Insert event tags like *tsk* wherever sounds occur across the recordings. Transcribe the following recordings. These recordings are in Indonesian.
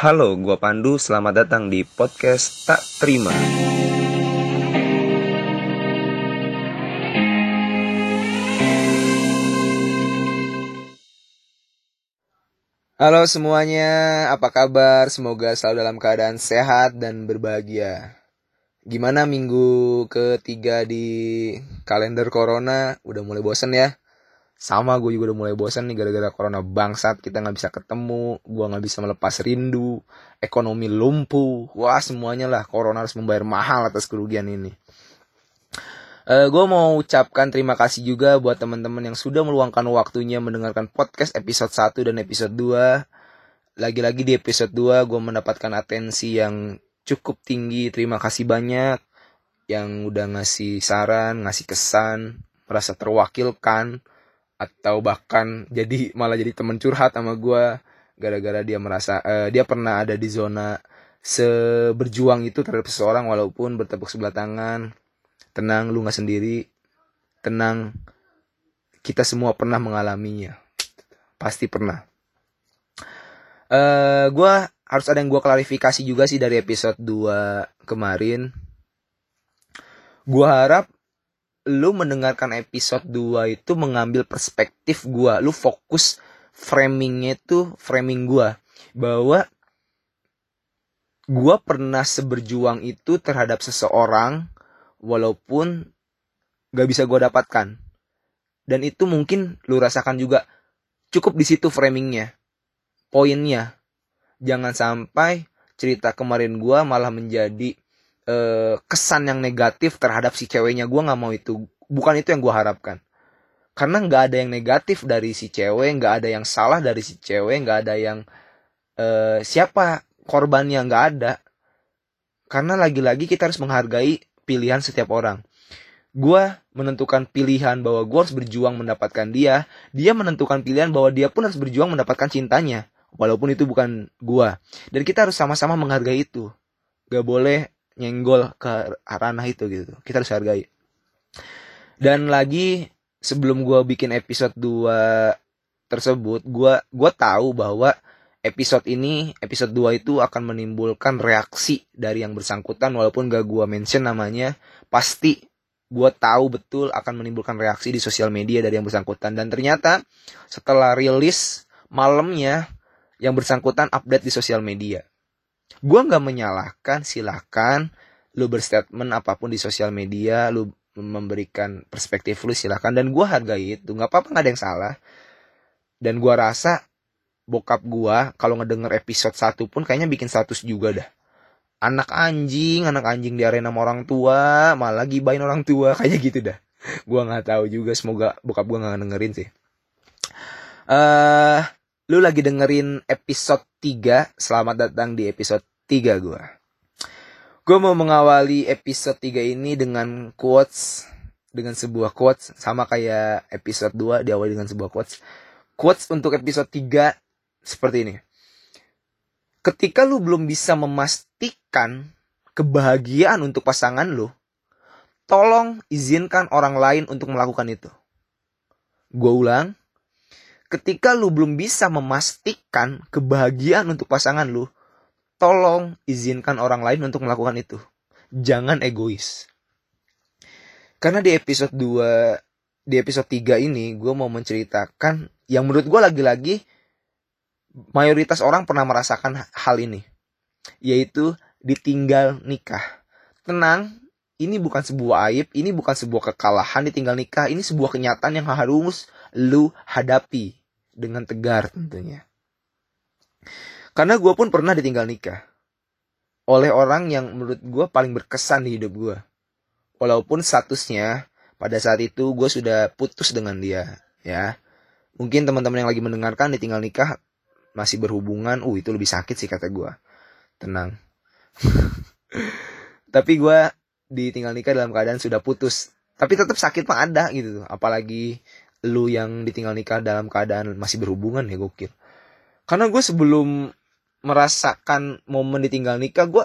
Halo, gua Pandu. Selamat datang di podcast Tak Terima. Halo semuanya, apa kabar? Semoga selalu dalam keadaan sehat dan berbahagia. Gimana minggu ketiga di kalender corona? Udah mulai bosen ya? Sama gue juga udah mulai bosen nih gara-gara corona bangsat. Kita nggak bisa ketemu, gue nggak bisa melepas rindu, ekonomi lumpuh. Wah semuanya lah, corona harus membayar mahal atas kerugian ini. Uh, gue mau ucapkan terima kasih juga buat teman-teman yang sudah meluangkan waktunya mendengarkan podcast episode 1 dan episode 2. Lagi-lagi di episode 2 gue mendapatkan atensi yang cukup tinggi. Terima kasih banyak yang udah ngasih saran, ngasih kesan, merasa terwakilkan atau bahkan jadi malah jadi teman curhat sama gue gara-gara dia merasa uh, dia pernah ada di zona seberjuang itu terhadap seseorang walaupun bertepuk sebelah tangan. Tenang lu nggak sendiri. Tenang kita semua pernah mengalaminya. Pasti pernah. Uh, eh, gue harus ada yang gue klarifikasi juga sih dari episode 2 kemarin. Gue harap lu mendengarkan episode 2 itu mengambil perspektif gue lu fokus framingnya itu framing gue bahwa gue pernah seberjuang itu terhadap seseorang walaupun gak bisa gue dapatkan. Dan itu mungkin lu rasakan juga cukup di situ framingnya, poinnya. Jangan sampai cerita kemarin gue malah menjadi uh, kesan yang negatif terhadap si ceweknya. Gue nggak mau itu, bukan itu yang gue harapkan. Karena nggak ada yang negatif dari si cewek, nggak ada yang salah dari si cewek, nggak ada yang uh, siapa korbannya nggak ada. Karena lagi-lagi kita harus menghargai pilihan setiap orang. Gue menentukan pilihan bahwa gue harus berjuang mendapatkan dia. Dia menentukan pilihan bahwa dia pun harus berjuang mendapatkan cintanya. Walaupun itu bukan gue. Dan kita harus sama-sama menghargai itu. Gak boleh nyenggol ke ranah itu gitu. Kita harus hargai. Dan lagi sebelum gue bikin episode 2 tersebut, gue gua tahu bahwa episode ini, episode 2 itu akan menimbulkan reaksi dari yang bersangkutan walaupun gak gua mention namanya, pasti gua tahu betul akan menimbulkan reaksi di sosial media dari yang bersangkutan dan ternyata setelah rilis malamnya yang bersangkutan update di sosial media. Gua nggak menyalahkan, silakan lu berstatement apa pun di sosial media, lu memberikan perspektif lu silakan dan gua hargai itu, nggak apa-apa nggak ada yang salah. Dan gua rasa bokap gua kalau ngedenger episode 1 pun kayaknya bikin status juga dah. Anak anjing, anak anjing di arena sama orang tua, malah gibain orang tua, *laughs* kayaknya gitu dah. Gua nggak tahu juga, semoga bokap gua nggak dengerin sih. Uh, lu lagi dengerin episode 3, selamat datang di episode 3 gua. Gua mau mengawali episode 3 ini dengan quotes dengan sebuah quotes sama kayak episode 2 diawali dengan sebuah quotes. Quotes untuk episode 3 seperti ini. Ketika lu belum bisa memastikan kebahagiaan untuk pasangan lu, tolong izinkan orang lain untuk melakukan itu. Gue ulang, ketika lu belum bisa memastikan kebahagiaan untuk pasangan lu, tolong izinkan orang lain untuk melakukan itu. Jangan egois. Karena di episode 2, di episode 3 ini, gue mau menceritakan yang menurut gue lagi-lagi mayoritas orang pernah merasakan hal ini, yaitu ditinggal nikah. Tenang, ini bukan sebuah aib, ini bukan sebuah kekalahan ditinggal nikah, ini sebuah kenyataan yang harus lu hadapi dengan tegar tentunya. Karena gue pun pernah ditinggal nikah oleh orang yang menurut gue paling berkesan di hidup gue. Walaupun statusnya pada saat itu gue sudah putus dengan dia, ya. Mungkin teman-teman yang lagi mendengarkan ditinggal nikah masih berhubungan, uh itu lebih sakit sih kata gue. Tenang. *laughs* Tapi gue ditinggal nikah dalam keadaan sudah putus. Tapi tetap sakit mah ada gitu. Apalagi lu yang ditinggal nikah dalam keadaan masih berhubungan ya gokil. Karena gue sebelum merasakan momen ditinggal nikah, gue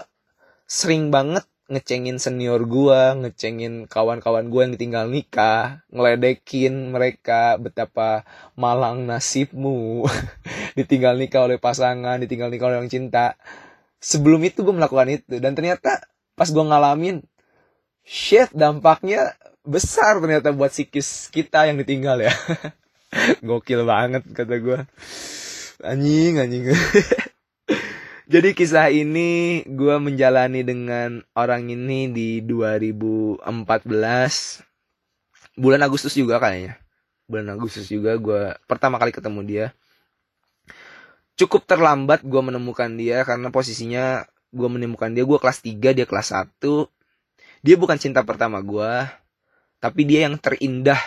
sering banget ngecengin senior gua, ngecengin kawan-kawan gua yang ditinggal nikah, ngeledekin mereka betapa malang nasibmu, *laughs* ditinggal nikah oleh pasangan, ditinggal nikah oleh orang cinta. Sebelum itu gue melakukan itu dan ternyata pas gue ngalamin shit dampaknya besar ternyata buat psikis kita yang ditinggal ya. *laughs* Gokil banget kata gue. Anjing anjing. *laughs* Jadi kisah ini gue menjalani dengan orang ini di 2014 bulan Agustus juga kayaknya. Bulan Agustus juga gue pertama kali ketemu dia. Cukup terlambat gue menemukan dia karena posisinya gue menemukan dia gue kelas 3 dia kelas 1. Dia bukan cinta pertama gue, tapi dia yang terindah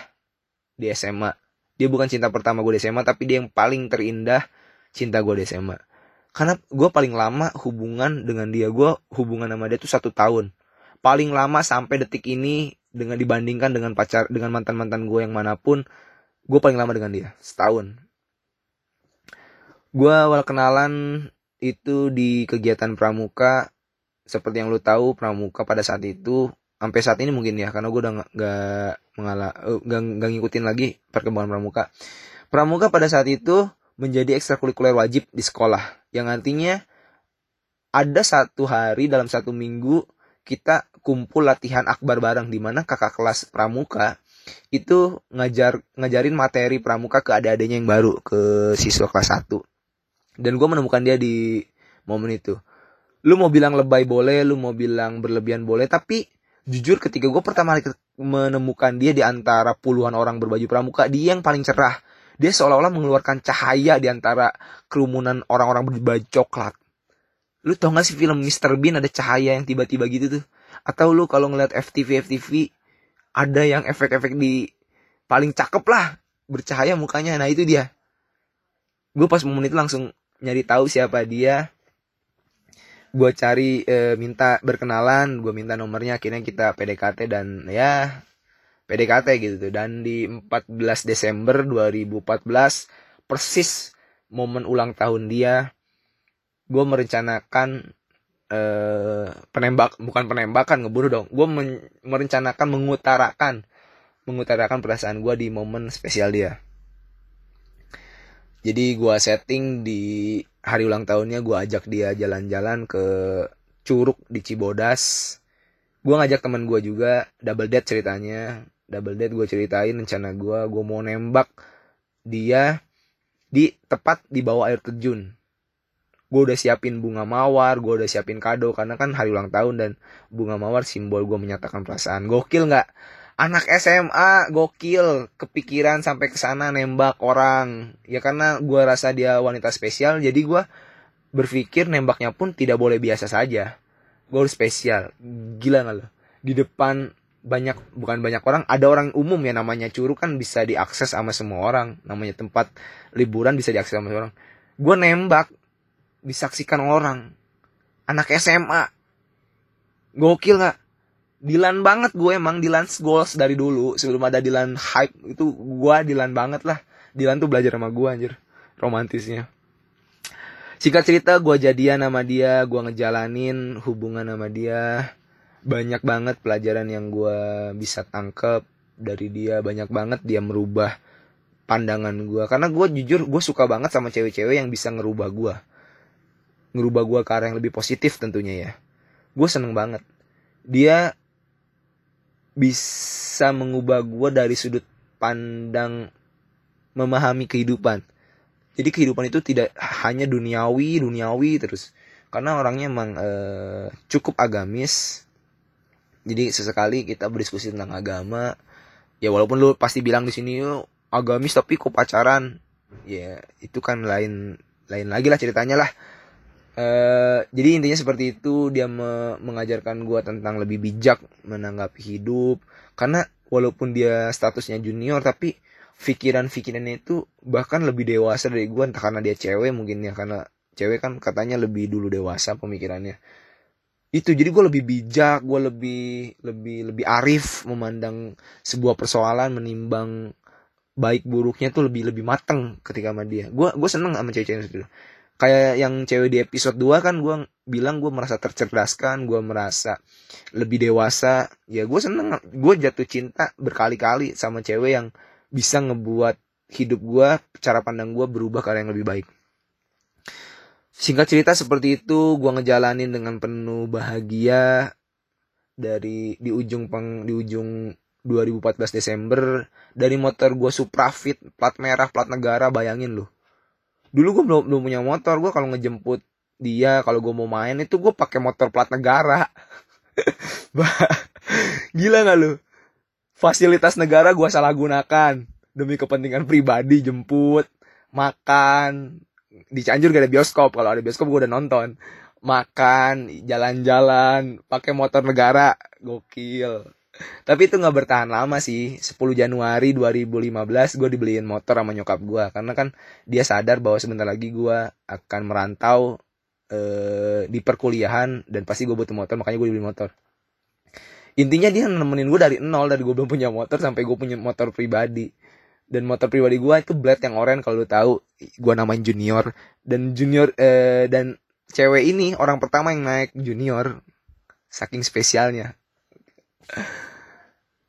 di SMA. Dia bukan cinta pertama gue di SMA, tapi dia yang paling terindah cinta gue di SMA karena gue paling lama hubungan dengan dia gue hubungan sama dia tuh satu tahun. Paling lama sampai detik ini dengan dibandingkan dengan pacar dengan mantan mantan gue yang mana pun gue paling lama dengan dia setahun. Gue awal kenalan itu di kegiatan pramuka. Seperti yang lu tahu pramuka pada saat itu sampai saat ini mungkin ya karena gue udah nggak mengalah eh, nggak ngikutin lagi perkembangan pramuka. Pramuka pada saat itu menjadi ekstrakurikuler wajib di sekolah yang nantinya ada satu hari dalam satu minggu kita kumpul latihan akbar bareng di mana kakak kelas pramuka itu ngajar ngajarin materi pramuka ke adik-adiknya yang baru ke siswa kelas 1 dan gue menemukan dia di momen itu. Lu mau bilang lebay boleh lu mau bilang berlebihan boleh tapi jujur ketika gue pertama kali menemukan dia di antara puluhan orang berbaju pramuka dia yang paling cerah dia seolah-olah mengeluarkan cahaya di antara kerumunan orang-orang berbaju coklat. Lu tau gak sih film Mr. Bean ada cahaya yang tiba-tiba gitu tuh? Atau lu kalau ngeliat FTV FTV ada yang efek-efek di paling cakep lah bercahaya mukanya. Nah itu dia. Gue pas momen itu langsung nyari tahu siapa dia. Gue cari e, minta berkenalan, gue minta nomornya akhirnya kita PDKT dan ya PDKT gitu dan di 14 Desember 2014 persis momen ulang tahun dia gue merencanakan eh, penembak bukan penembakan ngeburu dong. Gue merencanakan mengutarakan mengutarakan perasaan gue di momen spesial dia. Jadi gue setting di hari ulang tahunnya gue ajak dia jalan-jalan ke Curug di Cibodas. Gue ngajak teman gue juga double date ceritanya. Double date gue ceritain rencana gue gue mau nembak dia di tepat di bawah air terjun. Gue udah siapin bunga mawar gue udah siapin kado karena kan hari ulang tahun dan bunga mawar simbol gue menyatakan perasaan. Gokil nggak anak SMA gokil. Kepikiran sampai ke sana nembak orang. Ya karena gue rasa dia wanita spesial jadi gue berpikir nembaknya pun tidak boleh biasa saja. Gue harus spesial. Gila nggak lo di depan banyak bukan banyak orang ada orang umum ya namanya. Curug kan bisa diakses sama semua orang. Namanya tempat liburan bisa diakses sama semua orang. Gue nembak disaksikan orang. Anak SMA gokil nggak Dilan banget gue emang Dilan goals dari dulu sebelum ada Dilan hype itu gue Dilan banget lah. Dilan tuh belajar sama gue anjir romantisnya. Singkat cerita gue jadian sama dia gue ngejalanin hubungan sama dia. Banyak banget pelajaran yang gue bisa tangkep dari dia banyak banget dia merubah pandangan gue karena gue jujur gue suka banget sama cewek-cewek yang bisa ngerubah gue ngerubah gue ke arah yang lebih positif tentunya ya. Gue seneng banget. Dia bisa mengubah gue dari sudut pandang memahami kehidupan. Jadi kehidupan itu tidak hanya duniawi duniawi terus. Karena orangnya emang uh, cukup agamis. Jadi sesekali kita berdiskusi tentang agama ya walaupun lu pasti bilang di sini agamis tapi kok pacaran? Ya itu kan lain lain lagi lah ceritanya lah Uh, jadi intinya seperti itu dia me mengajarkan gue tentang lebih bijak menanggapi hidup. Karena walaupun dia statusnya junior tapi pikiran-pikirannya itu bahkan lebih dewasa dari gue entah karena dia cewek mungkin ya karena cewek kan katanya lebih dulu dewasa pemikirannya. Itu jadi gue lebih bijak gue lebih lebih lebih arif memandang sebuah persoalan menimbang baik buruknya tuh lebih lebih mateng ketika sama dia. Gue gue seneng sama cewek-cewek itu kayak yang cewek di episode 2 kan gue bilang gue merasa tercerdaskan gue merasa lebih dewasa. Ya gue seneng gue jatuh cinta berkali-kali sama cewek yang bisa ngebuat hidup gue cara pandang gue berubah ke yang lebih baik. Singkat cerita seperti itu gue ngejalanin dengan penuh bahagia dari di ujung peng di ujung 2014 Desember. Dari motor gue Suprafit plat merah plat negara bayangin loh dulu gue belum belum punya motor gue kalau ngejemput dia kalau gue mau main itu gue pakai motor plat negara. *laughs* Gila nggak lu? Fasilitas negara gue salah gunakan. Demi kepentingan pribadi jemput makan. Di Cianjur gak ada bioskop kalau ada bioskop gue udah nonton. Makan jalan-jalan pakai motor negara. Gokil tapi itu nggak bertahan lama sih. 10 Januari 2015 gue dibeliin motor sama nyokap gue karena kan dia sadar bahwa sebentar lagi gue akan merantau eh, di perkuliahan dan pasti gue butuh motor makanya gue dibeli motor. Intinya dia nemenin gue dari nol dari gue belum punya motor sampai gue punya motor pribadi. Dan motor pribadi gue itu blade yang oranye kalau lu tahu. Gue namain junior. Dan junior eh, dan cewek ini orang pertama yang naik junior. Saking spesialnya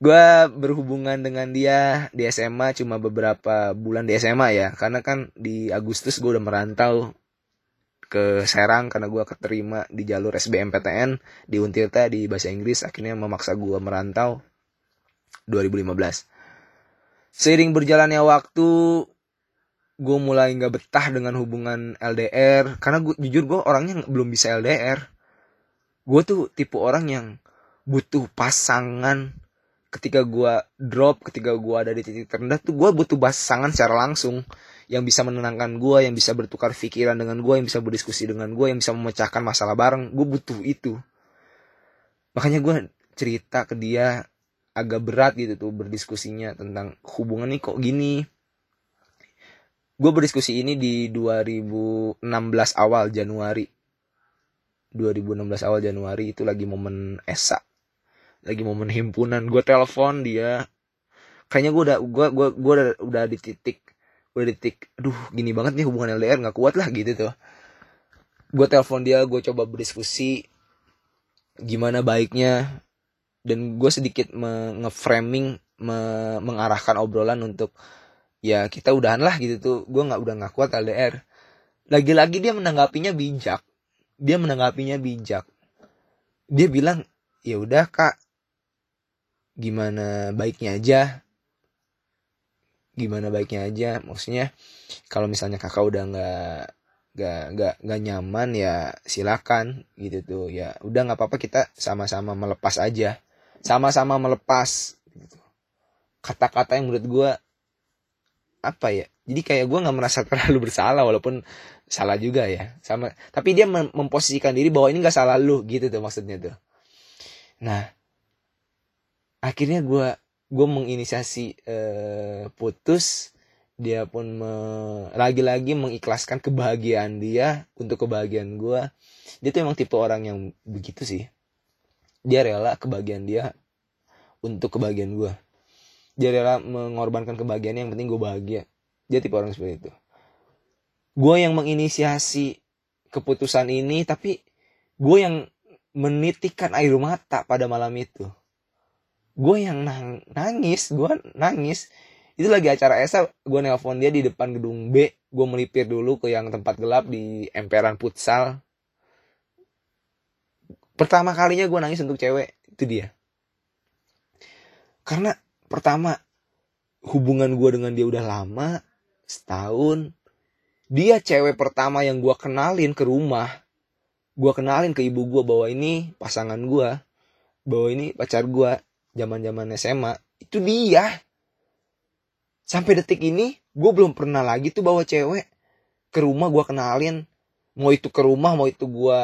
gue berhubungan dengan dia di SMA cuma beberapa bulan di SMA ya. Karena kan di Agustus gue udah merantau ke Serang karena gue keterima di jalur SBMPTN di Untirta di bahasa Inggris. Akhirnya memaksa gue merantau 2015 seiring berjalannya waktu gue mulai nggak betah dengan hubungan LDR karena gue jujur gue orangnya belum bisa LDR gue tuh tipe orang yang butuh pasangan ketika gue drop ketika gue ada di titik terendah tuh gue butuh pasangan secara langsung yang bisa menenangkan gue yang bisa bertukar pikiran dengan gue yang bisa berdiskusi dengan gue yang bisa memecahkan masalah bareng. Gue butuh itu. Makanya gue cerita ke dia agak berat gitu tuh berdiskusinya tentang hubungan nih kok gini. Gue berdiskusi ini di 2016 awal Januari. 2016 awal Januari itu lagi momen Esa lagi momen himpunan gue telepon dia. Kayaknya gue udah gue gue gue udah, udah di titik udah di titik aduh gini banget nih hubungan LDR nggak kuat lah gitu tuh. Gue telepon dia gue coba berdiskusi gimana baiknya dan gue sedikit nge-framing me mengarahkan obrolan untuk ya kita udahan lah gitu tuh. Gue nggak udah nggak kuat LDR lagi-lagi dia menanggapinya bijak. Dia menanggapinya bijak. Dia bilang ya udah kak gimana baiknya aja. Gimana baiknya aja maksudnya kalau misalnya kakak udah nggak nggak nggak nggak nyaman ya silakan gitu tuh. Ya udah nggak apa-apa kita sama-sama melepas aja. Sama-sama melepas gitu. kata-kata yang menurut gue apa ya? Jadi kayak gue nggak merasa *laughs* terlalu bersalah walaupun salah juga ya. Sama tapi dia mem memposisikan diri bahwa ini nggak salah lu gitu tuh maksudnya tuh. Nah akhirnya gue gue menginisiasi uh, putus. Dia pun lagi-lagi mengikhlaskan kebahagiaan dia untuk kebahagiaan gue dia tuh emang tipe orang yang begitu sih. Dia rela kebahagiaan dia untuk kebahagiaan gue dia rela mengorbankan kebahagiaan yang penting gue bahagia. Dia tipe orang seperti itu. Gue yang menginisiasi keputusan ini tapi gue yang menitikan air mata pada malam itu gue yang nang nangis gue nangis. Itu lagi acara Esa gue nelpon dia di depan gedung B. Gue melipir dulu ke yang tempat gelap di emperan futsal. Pertama kalinya gue nangis untuk cewek itu dia. Karena pertama hubungan gue dengan dia udah lama setahun. Dia cewek pertama yang gue kenalin ke rumah. Gue kenalin ke ibu gue bahwa ini pasangan gue bahwa ini pacar gue zaman zaman SMA itu dia. Sampai detik ini gue belum pernah lagi tuh bawa cewek ke rumah gue kenalin. Mau itu ke rumah mau itu gue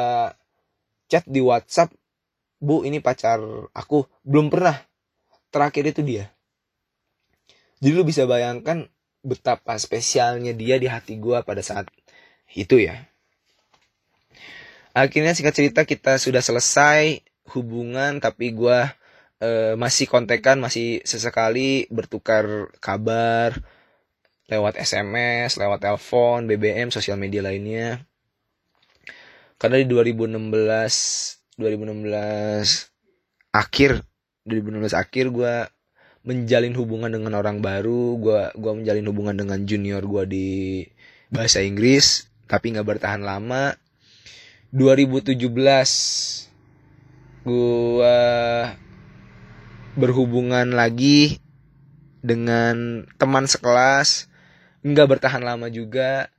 chat di WhatsApp bu ini pacar aku. Belum pernah. Terakhir itu dia. Jadi lu bisa bayangkan betapa spesialnya dia di hati gue pada saat itu ya. Akhirnya singkat cerita kita sudah selesai hubungan tapi gue uh, masih kontekan masih sesekali bertukar kabar lewat SMS, lewat telepon, BBM, sosial media lainnya. karena di 2016 2016 akhir 2016 akhir gue menjalin hubungan dengan orang baru gue gua menjalin hubungan dengan junior gue di bahasa Inggris tapi nggak bertahan lama 2017 gue berhubungan lagi dengan teman sekelas. Nggak bertahan lama juga.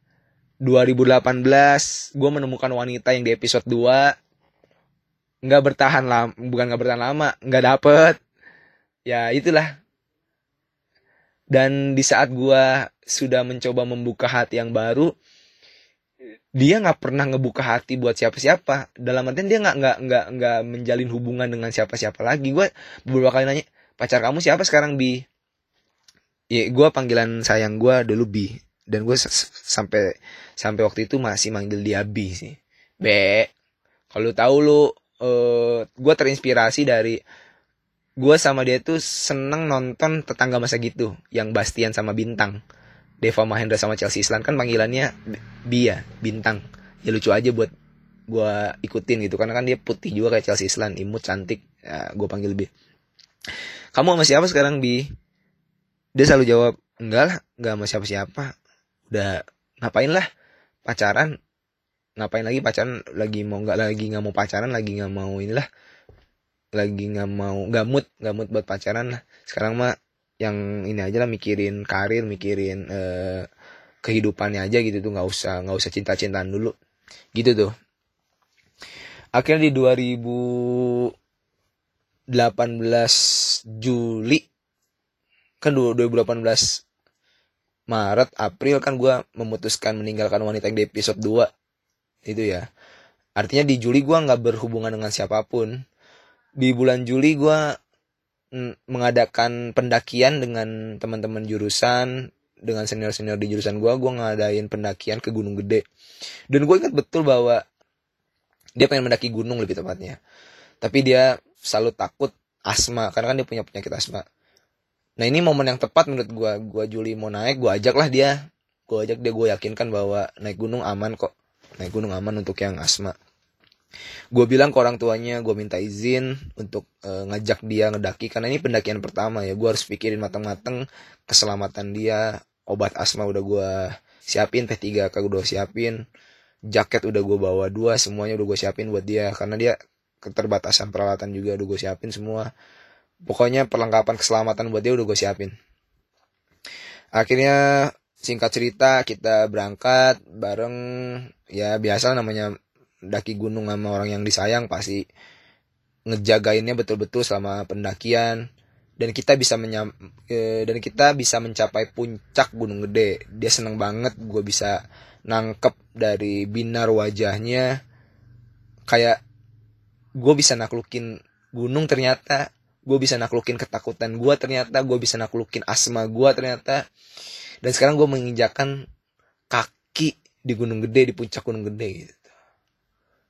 2018 gue menemukan wanita yang di episode 2 nggak bertahan lama bukan nggak bertahan lama nggak dapet. Ya itulah. Dan di saat gue sudah mencoba membuka hati yang baru dia nggak pernah ngebuka hati buat siapa-siapa. Dalam artian dia nggak nggak nggak nggak menjalin hubungan dengan siapa-siapa lagi. Gue beberapa kali nanya pacar kamu siapa sekarang bi? Ya gue panggilan sayang gue dulu bi. Dan gue sampai sampai waktu itu masih manggil dia Bi sih. Be kalau tahu lu uh, eh, gue terinspirasi dari gue sama dia tuh seneng nonton tetangga masa gitu yang Bastian sama Bintang Deva Mahendra sama Chelsea Islan kan panggilannya Bi ya Bintang. Ya lucu aja buat gue ikutin gitu karena kan dia putih juga kayak Chelsea Islan imut cantik. Ya, gue panggil Bi kamu sama siapa sekarang Bi? Dia selalu jawab enggak lah enggak sama siapa-siapa. Udah ngapain lah pacaran? Ngapain lagi pacaran? Lagi mau nggak lagi nggak mau pacaran lagi nggak mau inilah. Lagi nggak mau nggak mood nggak mood buat pacaran lah. Sekarang mah yang ini aja lah mikirin karir mikirin eh, kehidupannya aja gitu tuh nggak usah nggak usah cinta cintaan dulu gitu tuh akhirnya di 2018 Juli kan 2018 Maret, April kan gue memutuskan meninggalkan wanita yang di episode 2 itu ya. Artinya di Juli gue nggak berhubungan dengan siapa pun. Di bulan Juli gue mengadakan pendakian dengan teman-teman jurusan, dengan senior-senior di jurusan gue, gue ngadain pendakian ke Gunung Gede. Dan gue ingat betul bahwa dia pengen mendaki gunung lebih tepatnya. Tapi dia selalu takut asma, karena kan dia punya penyakit asma Nah ini momen yang tepat menurut gue. Gue Juli mau naik, gue ajak lah dia. Gue ajak dia, gue yakinkan bahwa naik gunung aman kok. Naik gunung aman untuk yang asma. Gue bilang ke orang tuanya, gue minta izin untuk e, ngajak dia ngedaki. Karena ini pendakian pertama ya. Gue harus pikirin matang-matang keselamatan dia. Obat asma udah gue siapin, P3K udah siapin. Jaket udah gue bawa dua, semuanya udah gue siapin buat dia. Karena dia keterbatasan peralatan juga udah gue siapin semua pokoknya perlengkapan keselamatan buat dia udah gue siapin akhirnya singkat cerita kita berangkat bareng ya biasa namanya daki gunung sama orang yang disayang pasti ngejagainnya betul-betul selama pendakian. Dan kita bisa menyam eh, dan kita bisa mencapai puncak gunung gede. Dia seneng banget gue bisa nangkep dari binar wajahnya. Kayak gue bisa naklukin gunung ternyata. Gue bisa naklukin ketakutan gue ternyata. Gue bisa naklukin asma gue ternyata. Dan sekarang gue menginjakan kaki di gunung gede di puncak gunung gede gitu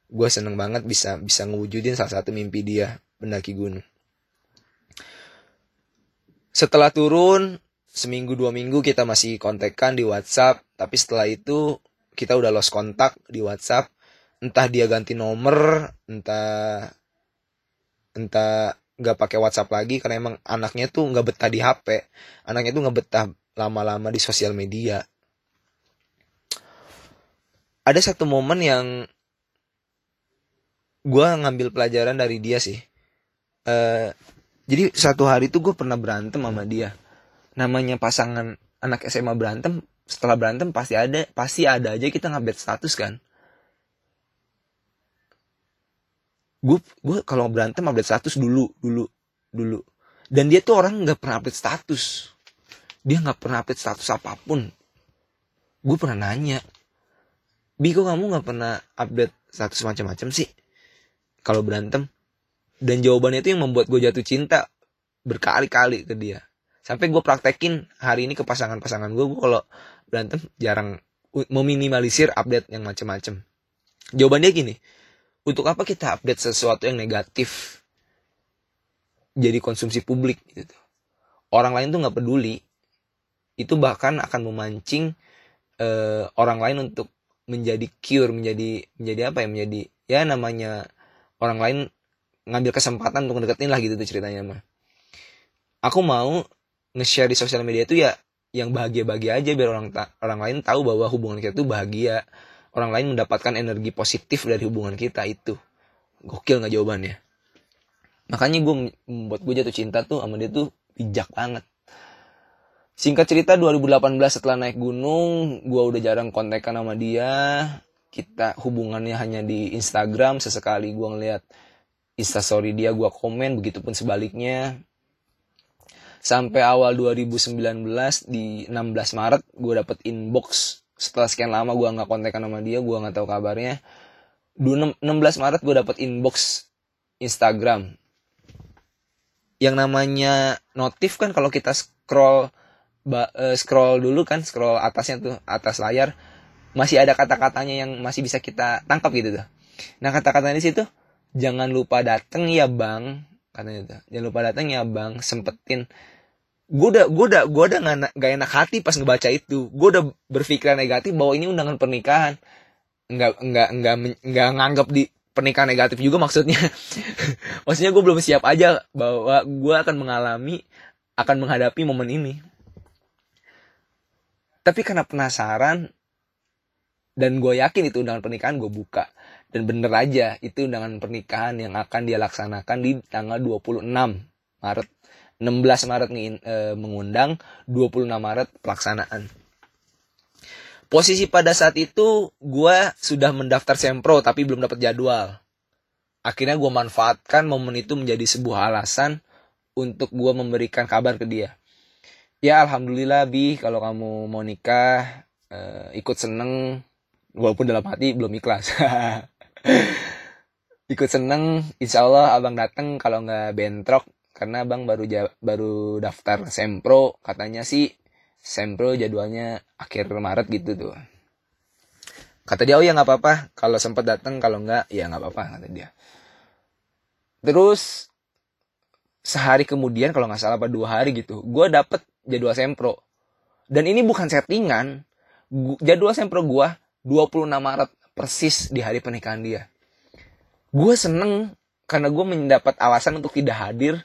gue seneng banget bisa bisa ngewujudin salah satu mimpi dia pendaki gunung. Setelah turun seminggu dua minggu kita masih kontekan di WhatsApp tapi setelah itu kita udah lost kontak di WhatsApp. Entah dia ganti nomor entah entah nggak pakai WhatsApp lagi karena emang anaknya tuh nggak betah di HP anaknya tuh nggak betah lama-lama di sosial media. Ada satu momen yang gue ngambil pelajaran dari dia sih. Uh, jadi satu hari tuh gue pernah berantem sama dia. Namanya pasangan anak SMA berantem setelah berantem pasti ada pasti ada aja kita ngupdate status kan. Gue gue kalau berantem update status dulu dulu dulu. Dan dia tuh orang nggak pernah update status. Dia nggak pernah update status apa pun. Gue pernah nanya Biko kamu nggak pernah update status macam-macam sih kalau berantem. Dan jawabannya itu yang membuat gue jatuh cinta berkali-kali ke dia. Sampai gue praktekin hari ini ke pasangan-pasangan gue gue kalau berantem jarang meminimalisir update yang macam-macam jawabannya gini untuk apa kita update sesuatu yang negatif jadi konsumsi publik gitu orang lain tuh nggak peduli. Itu bahkan akan memancing uh, orang lain untuk menjadi cure menjadi menjadi apa ya? Menjadi ya namanya orang lain ngambil kesempatan untuk deketin lah gitu tuh ceritanya mah. Aku mau nge-share di sosial media itu ya yang bahagia-bahagia aja biar orang orang lain tahu bahwa hubungan kita tuh bahagia. Orang lain mendapatkan energi positif dari hubungan kita itu. Gokil nggak jawabannya? Makanya gue membuat gue jatuh cinta tuh sama dia tuh bijak banget. Singkat cerita 2018 setelah naik gunung, gue udah jarang kontekan sama dia. Kita hubungannya hanya di Instagram. Sesekali gue ngeliat instastory dia, gue komen. Begitupun sebaliknya. Sampai awal 2019 di 16 Maret gue dapet inbox. Setelah sekian lama gue nggak kontekan sama dia, gue nggak tahu kabarnya. 16 Maret gue dapet inbox Instagram. Yang namanya notif kan kalau kita scroll uh, scroll dulu kan scroll atasnya tuh atas layar masih ada kata-katanya yang masih bisa kita tangkap gitu tuh. Nah kata-katanya di situ jangan lupa dateng ya bang. Katanya tuh. Jangan lupa dateng ya bang. Sempetin. Gue udah gue udah gue udah gak, gak enak hati pas ngebaca itu. Gue udah berpikiran negatif bahwa ini undangan pernikahan. Nggak nggak nggak nggak nganggap di pernikahan negatif juga maksudnya. *laughs* Maksudnya gue belum siap aja bahwa gue akan mengalami akan menghadapi momen ini. Tapi karena penasaran dan gue yakin itu undangan pernikahan gue buka. Dan bener aja itu undangan pernikahan yang akan dia laksanakan di tanggal 26 Maret. 16 Maret e, mengundang 26 Maret pelaksanaan. Posisi pada saat itu gue sudah mendaftar sempro tapi belum dapat jadwal. Akhirnya gue manfaatkan momen itu menjadi sebuah alasan untuk gue memberikan kabar ke dia. Ya alhamdulillah bi kalau kamu mau nikah uh, ikut seneng walaupun dalam hati belum ikhlas. *laughs* Ikut seneng insya Allah abang dateng kalau nggak bentrok. Karena abang baru baru daftar sempro katanya sih sempro jadwalnya akhir Maret gitu tuh. Kata dia oh ya nggak apa-apa. Kalau sempat datang kalau nggak ya nggak apa-apa kata dia. Terus sehari kemudian kalau nggak salah apa dua hari gitu gue dapet jadwal sempro. Dan ini bukan settingan. Jadwal sempro gue 26 Maret persis di hari pernikahan dia. Gue seneng karena gue mendapat alasan untuk tidak hadir.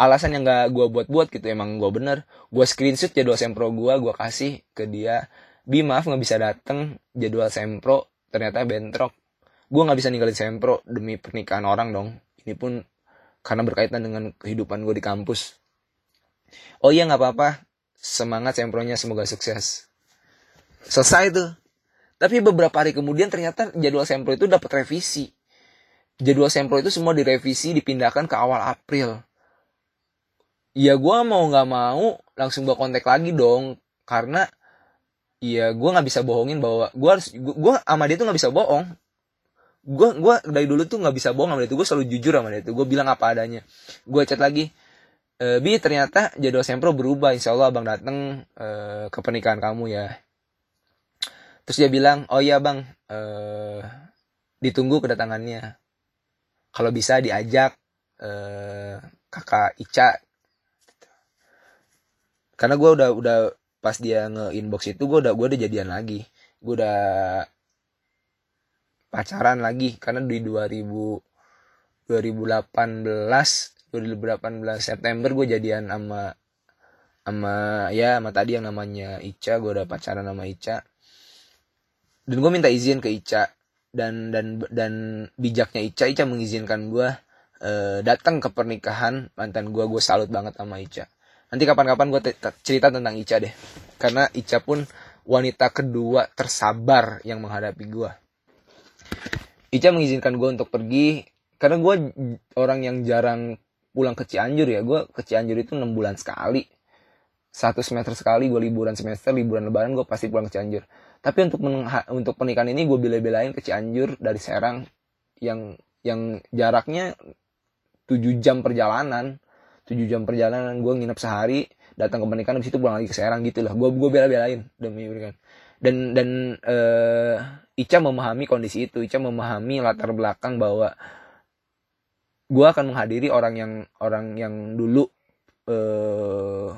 Alasan yang gak gue buat-buat gitu emang gue bener. Gue screenshot jadwal sempro gue, gue kasih ke dia. Bi maaf gak bisa dateng jadwal sempro ternyata bentrok. Gue gak bisa ninggalin sempro demi pernikahan orang dong. Ini pun karena berkaitan dengan kehidupan gue di kampus oh iya nggak apa-apa semangat sempronya semoga sukses selesai tuh tapi beberapa hari kemudian ternyata jadwal sempro itu dapat revisi. Jadwal sempro itu semua direvisi dipindahkan ke awal April. Ya gue mau nggak mau langsung gue kontak lagi dong. Karena ya gue nggak bisa bohongin bahwa gue harus gue sama dia tuh nggak bisa bohong. Gue gue dari dulu tuh nggak bisa bohong sama dia tuh. Gue selalu jujur sama dia tuh. Gue bilang apa adanya. Gue chat lagi e, bi ternyata jadwal sempro berubah. Insya Allah abang dateng e, ke pernikahan kamu ya terus dia bilang oh iya bang e, ditunggu kedatangannya. Kalau bisa diajak e, kakak Ica. Karena gue udah udah pas dia nge inbox itu gue udah gue udah jadian lagi. Gue udah pacaran lagi. Karena di 2000 2018 2018 September gue jadian sama sama ya sama tadi yang namanya Ica. Gue udah pacaran sama Ica dan gue minta izin ke Ica. Dan dan dan bijaknya Ica Ica mengizinkan gue uh, datang ke pernikahan. Mantan gue gue salut banget sama Ica. Nanti kapan-kapan gue cerita tentang Ica deh. Karena Ica pun wanita kedua tersabar yang menghadapi gue Ica mengizinkan gue untuk pergi. Karena gue orang yang jarang pulang ke Cianjur ya. Gue ke Cianjur itu enam bulan sekali. Satu semester sekali gue liburan. Semester liburan lebaran gue pasti pulang ke Cianjur tapi untuk untuk pernikahan ini gue bela-belain ke Cianjur dari Serang yang yang jaraknya 7 jam perjalanan. 7 jam perjalanan gue nginep sehari datang ke pernikahan habis itu pulang lagi ke Serang gitu lah. Gue gue bela-belain demi pernikahan dan dan uh, Ica memahami kondisi itu. Ica memahami latar belakang bahwa gue akan menghadiri orang yang orang yang dulu uh,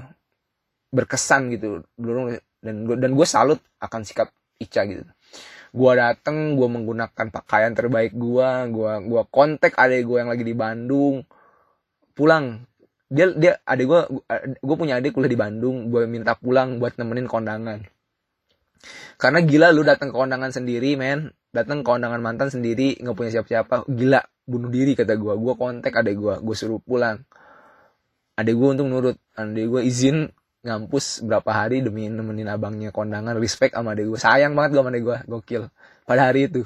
berkesan gitu. Dulu dan gue dan gue salut akan sikap Ica gitu. Gue dateng gue menggunakan pakaian terbaik gue gue gua kontak adik gue yang lagi di Bandung. Pulang. Dia dia adik gue gue punya adik kuliah di Bandung. Gue minta pulang buat nemenin kondangan. Karena gila lu datang ke kondangan sendiri men. Datang ke kondangan mantan sendiri nggak punya siapa-siapa. Gila bunuh diri kata gue gue kontak adik gue gue suruh pulang. Adik gue untuk nurut. Adik gue izin ngampus berapa hari demi nemenin abangnya kondangan respect sama adik gue sayang banget gue sama adik gue gokil. Pada hari itu.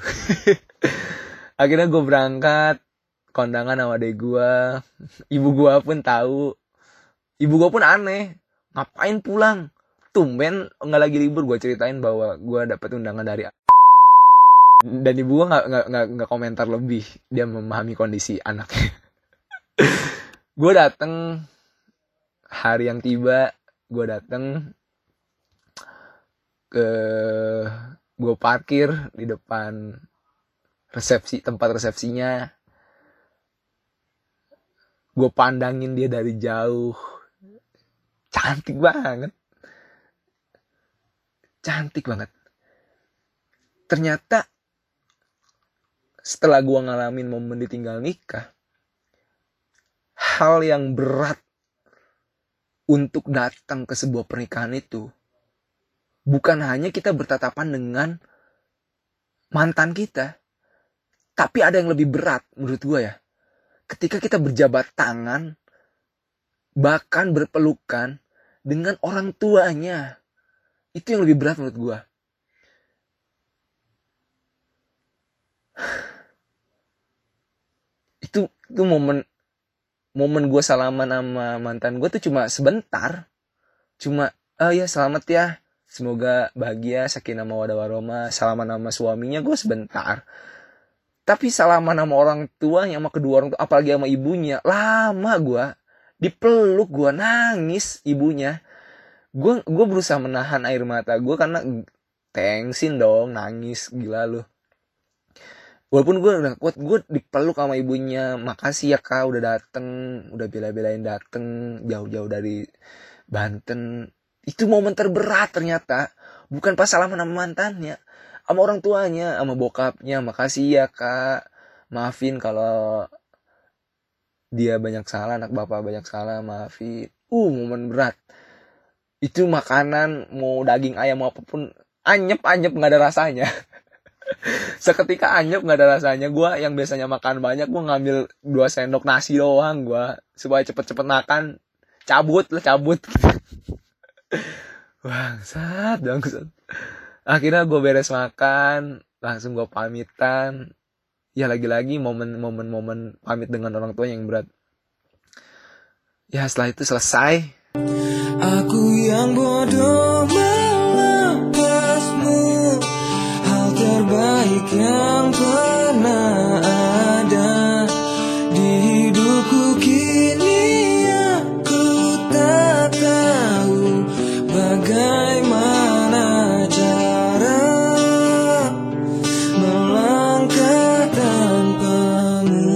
*laughs* Akhirnya gue berangkat kondangan sama adik gue ibu gue pun tahu. Ibu gue pun aneh. Ngapain pulang? Tumben nggak lagi libur. Gue ceritain bahwa gue dapet undangan dari *laughs* dan ibu gue nggak nggak komentar lebih. Dia memahami kondisi anaknya. *laughs* Gue dateng. Hari yang tiba gue dateng ke gue parkir di depan resepsi tempat resepsinya. Gue pandangin dia dari jauh. Cantik banget. Cantik banget. Ternyata setelah gue ngalamin momen ditinggal nikah hal yang berat untuk datang ke sebuah pernikahan itu bukan hanya kita bertatapan dengan mantan kita tapi ada yang lebih berat menurut gue ya ketika kita berjabat tangan bahkan berpelukan dengan orang tuanya itu yang lebih berat menurut gue. *sighs* itu itu momen momen gue salaman sama mantan gue tuh cuma sebentar. Cuma oh ya selamat ya. Semoga bahagia sakinah mawadah waroma salaman sama suaminya. Gue sebentar. Tapi salaman sama orang tuanya sama kedua orang tua apalagi sama ibunya lama gue dipeluk gue nangis ibunya. Gue gue berusaha menahan air mata gue karena tengsin dong nangis gila lu walaupun gue udah kuat gue dipeluk sama ibunya makasih ya kak udah dateng udah bela-belain dateng jauh-jauh dari Banten. Itu momen terberat ternyata bukan pas salaman sama mantannya sama orang tuanya sama bokapnya makasih ya kak maafin kalau dia banyak salah anak bapak banyak salah maafin. Uh momen berat. Itu makanan mau daging ayam mau apa pun anyep anyep nggak ada rasanya *laughs* seketika anyep nggak ada rasanya gue yang biasanya makan banyak gue ngambil dua sendok nasi doang gue supaya cepet-cepet makan cabut lah cabut. *laughs* Bangsat bangsat. Akhirnya gue beres makan langsung gue pamitan. Ya lagi-lagi momen-momen momen pamit dengan orang tua yang berat. Ya setelah itu selesai. Aku yang bodoh yang pernah ada Di hidupku kini aku tak tahu Bagaimana cara melangkah tanpamu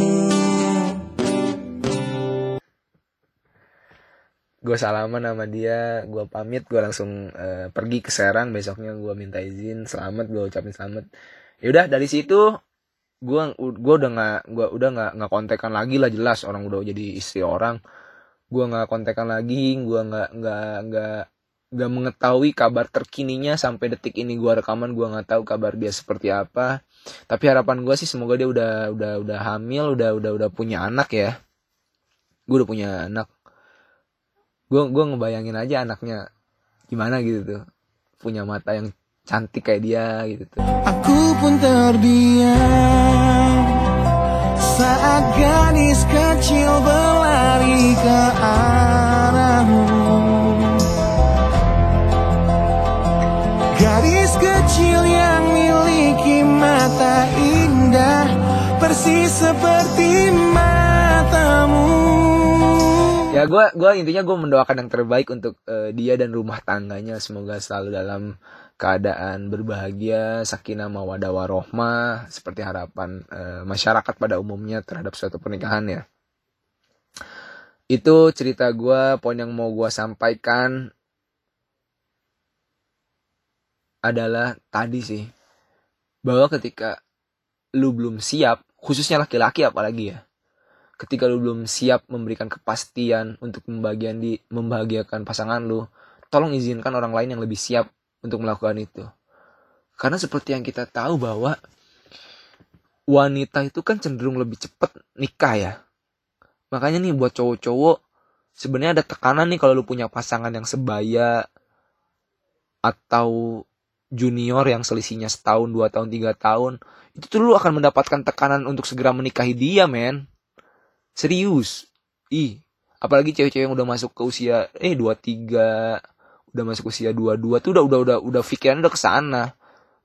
gue salaman sama dia gue pamit gue langsung uh, pergi ke Serang. Besoknya gue minta izin. Selamat gue ucapin selamat yaudah dari situ gue gue udah nggak gue udah nggak nggak kontekan lagi lah jelas orang udah jadi istri orang. Gue nggak kontekan lagi gue nggak nggak nggak nggak mengetahui kabar terkininya sampai detik ini gue rekaman gue nggak tahu kabar dia seperti apa. Tapi harapan gue sih semoga dia udah udah udah hamil udah udah udah punya anak ya. Gue udah punya anak. Gue gue ngebayangin aja anaknya gimana gitu tuh. Punya mata yang cantik kayak dia gitu tuh. Aku pun terdiam saat gadis kecil berlari ke arahmu. Gadis kecil yang miliki mata indah persis seperti matamu. Ya gue gua intinya gue mendoakan yang terbaik untuk uh, dia dan rumah tangganya. Semoga selalu dalam keadaan berbahagia sakinah mawadah warohmah seperti harapan uh, masyarakat pada umumnya terhadap suatu pernikahan ya. Itu cerita gue poin yang mau gue sampaikan adalah tadi sih bahwa ketika lu belum siap khususnya laki-laki apalagi ya. Ketika lu belum siap memberikan kepastian untuk membagian di membahagiakan pasangan lu tolong izinkan orang lain yang lebih siap untuk melakukan itu. Karena seperti yang kita tahu bahwa wanita itu kan cenderung lebih cepat nikah ya. Makanya nih buat cowok-cowok sebenarnya ada tekanan nih kalau lu punya pasangan yang sebaya atau junior yang selisihnya setahun dua tahun tiga tahun itu tuh lu akan mendapatkan tekanan untuk segera menikahi dia men. Serius. Ih apalagi cewek-cewek yang udah masuk ke usia eh dua tiga udah masuk usia dua dua tuh udah udah udah udah pikiran udah ke sana.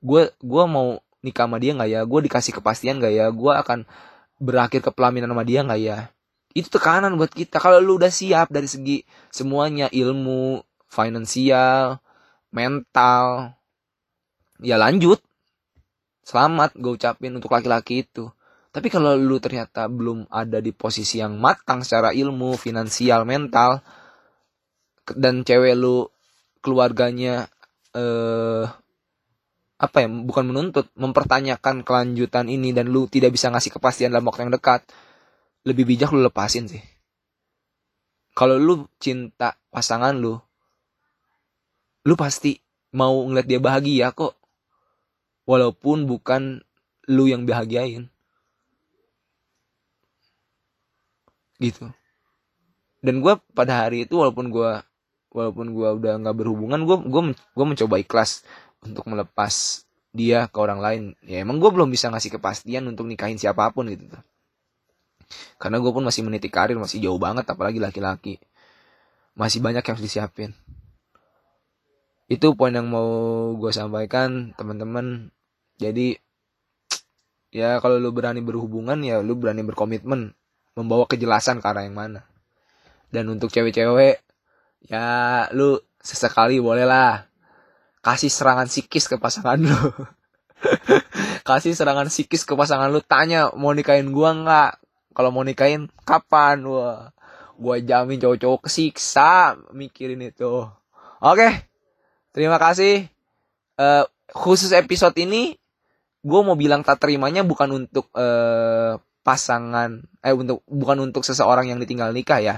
Gue gue mau nikah sama dia nggak ya? Gue dikasih kepastian nggak ya? Gue akan berakhir ke pelaminan sama dia nggak ya? Itu tekanan buat kita. Kalau lu udah siap dari segi semuanya ilmu finansial mental ya lanjut. Selamat gue ucapin untuk laki-laki itu. Tapi kalau lu ternyata belum ada di posisi yang matang secara ilmu finansial mental dan cewek lu keluarganya eh apa ya bukan menuntut mempertanyakan kelanjutan ini dan lu tidak bisa ngasih kepastian dalam waktu yang dekat lebih bijak lu lepasin sih. Kalau lu cinta pasangan lu lu pasti mau ngeliat dia bahagia kok. Walaupun bukan lu yang bahagiain. Gitu. Dan gue pada hari itu walaupun gue walaupun gue udah nggak berhubungan gue gue gue mencoba ikhlas untuk melepas dia ke orang lain. Ya emang gue belum bisa ngasih kepastian untuk nikahin siapa pun gitu tuh. Karena gue pun masih meniti karir masih jauh banget apalagi laki-laki. Masih banyak yang harus disiapin. Itu poin yang mau gue sampaikan teman-teman. Jadi *tsk* ya kalau lu berani berhubungan ya lu berani berkomitmen membawa kejelasan ke arah yang mana. Dan untuk cewek-cewek ya lu sesekali boleh lah. Kasih serangan psikis ke pasangan lu. *laughs* Kasih serangan psikis ke pasangan lu. Tanya mau nikahin gua nggak? Kalau mau nikahin kapan? Wah gua jamin cowok-cowok kesiksa mikirin itu. Oke terima kasih. Uh, khusus episode ini gue mau bilang tak terimanya bukan untuk uh, pasangan eh untuk bukan untuk seseorang yang ditinggal nikah ya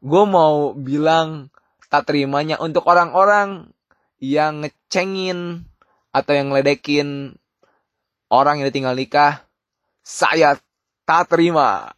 gue mau bilang tak terimanya untuk orang-orang yang ngecengin atau yang ngeledekin orang yang ditinggal nikah, saya tak terima.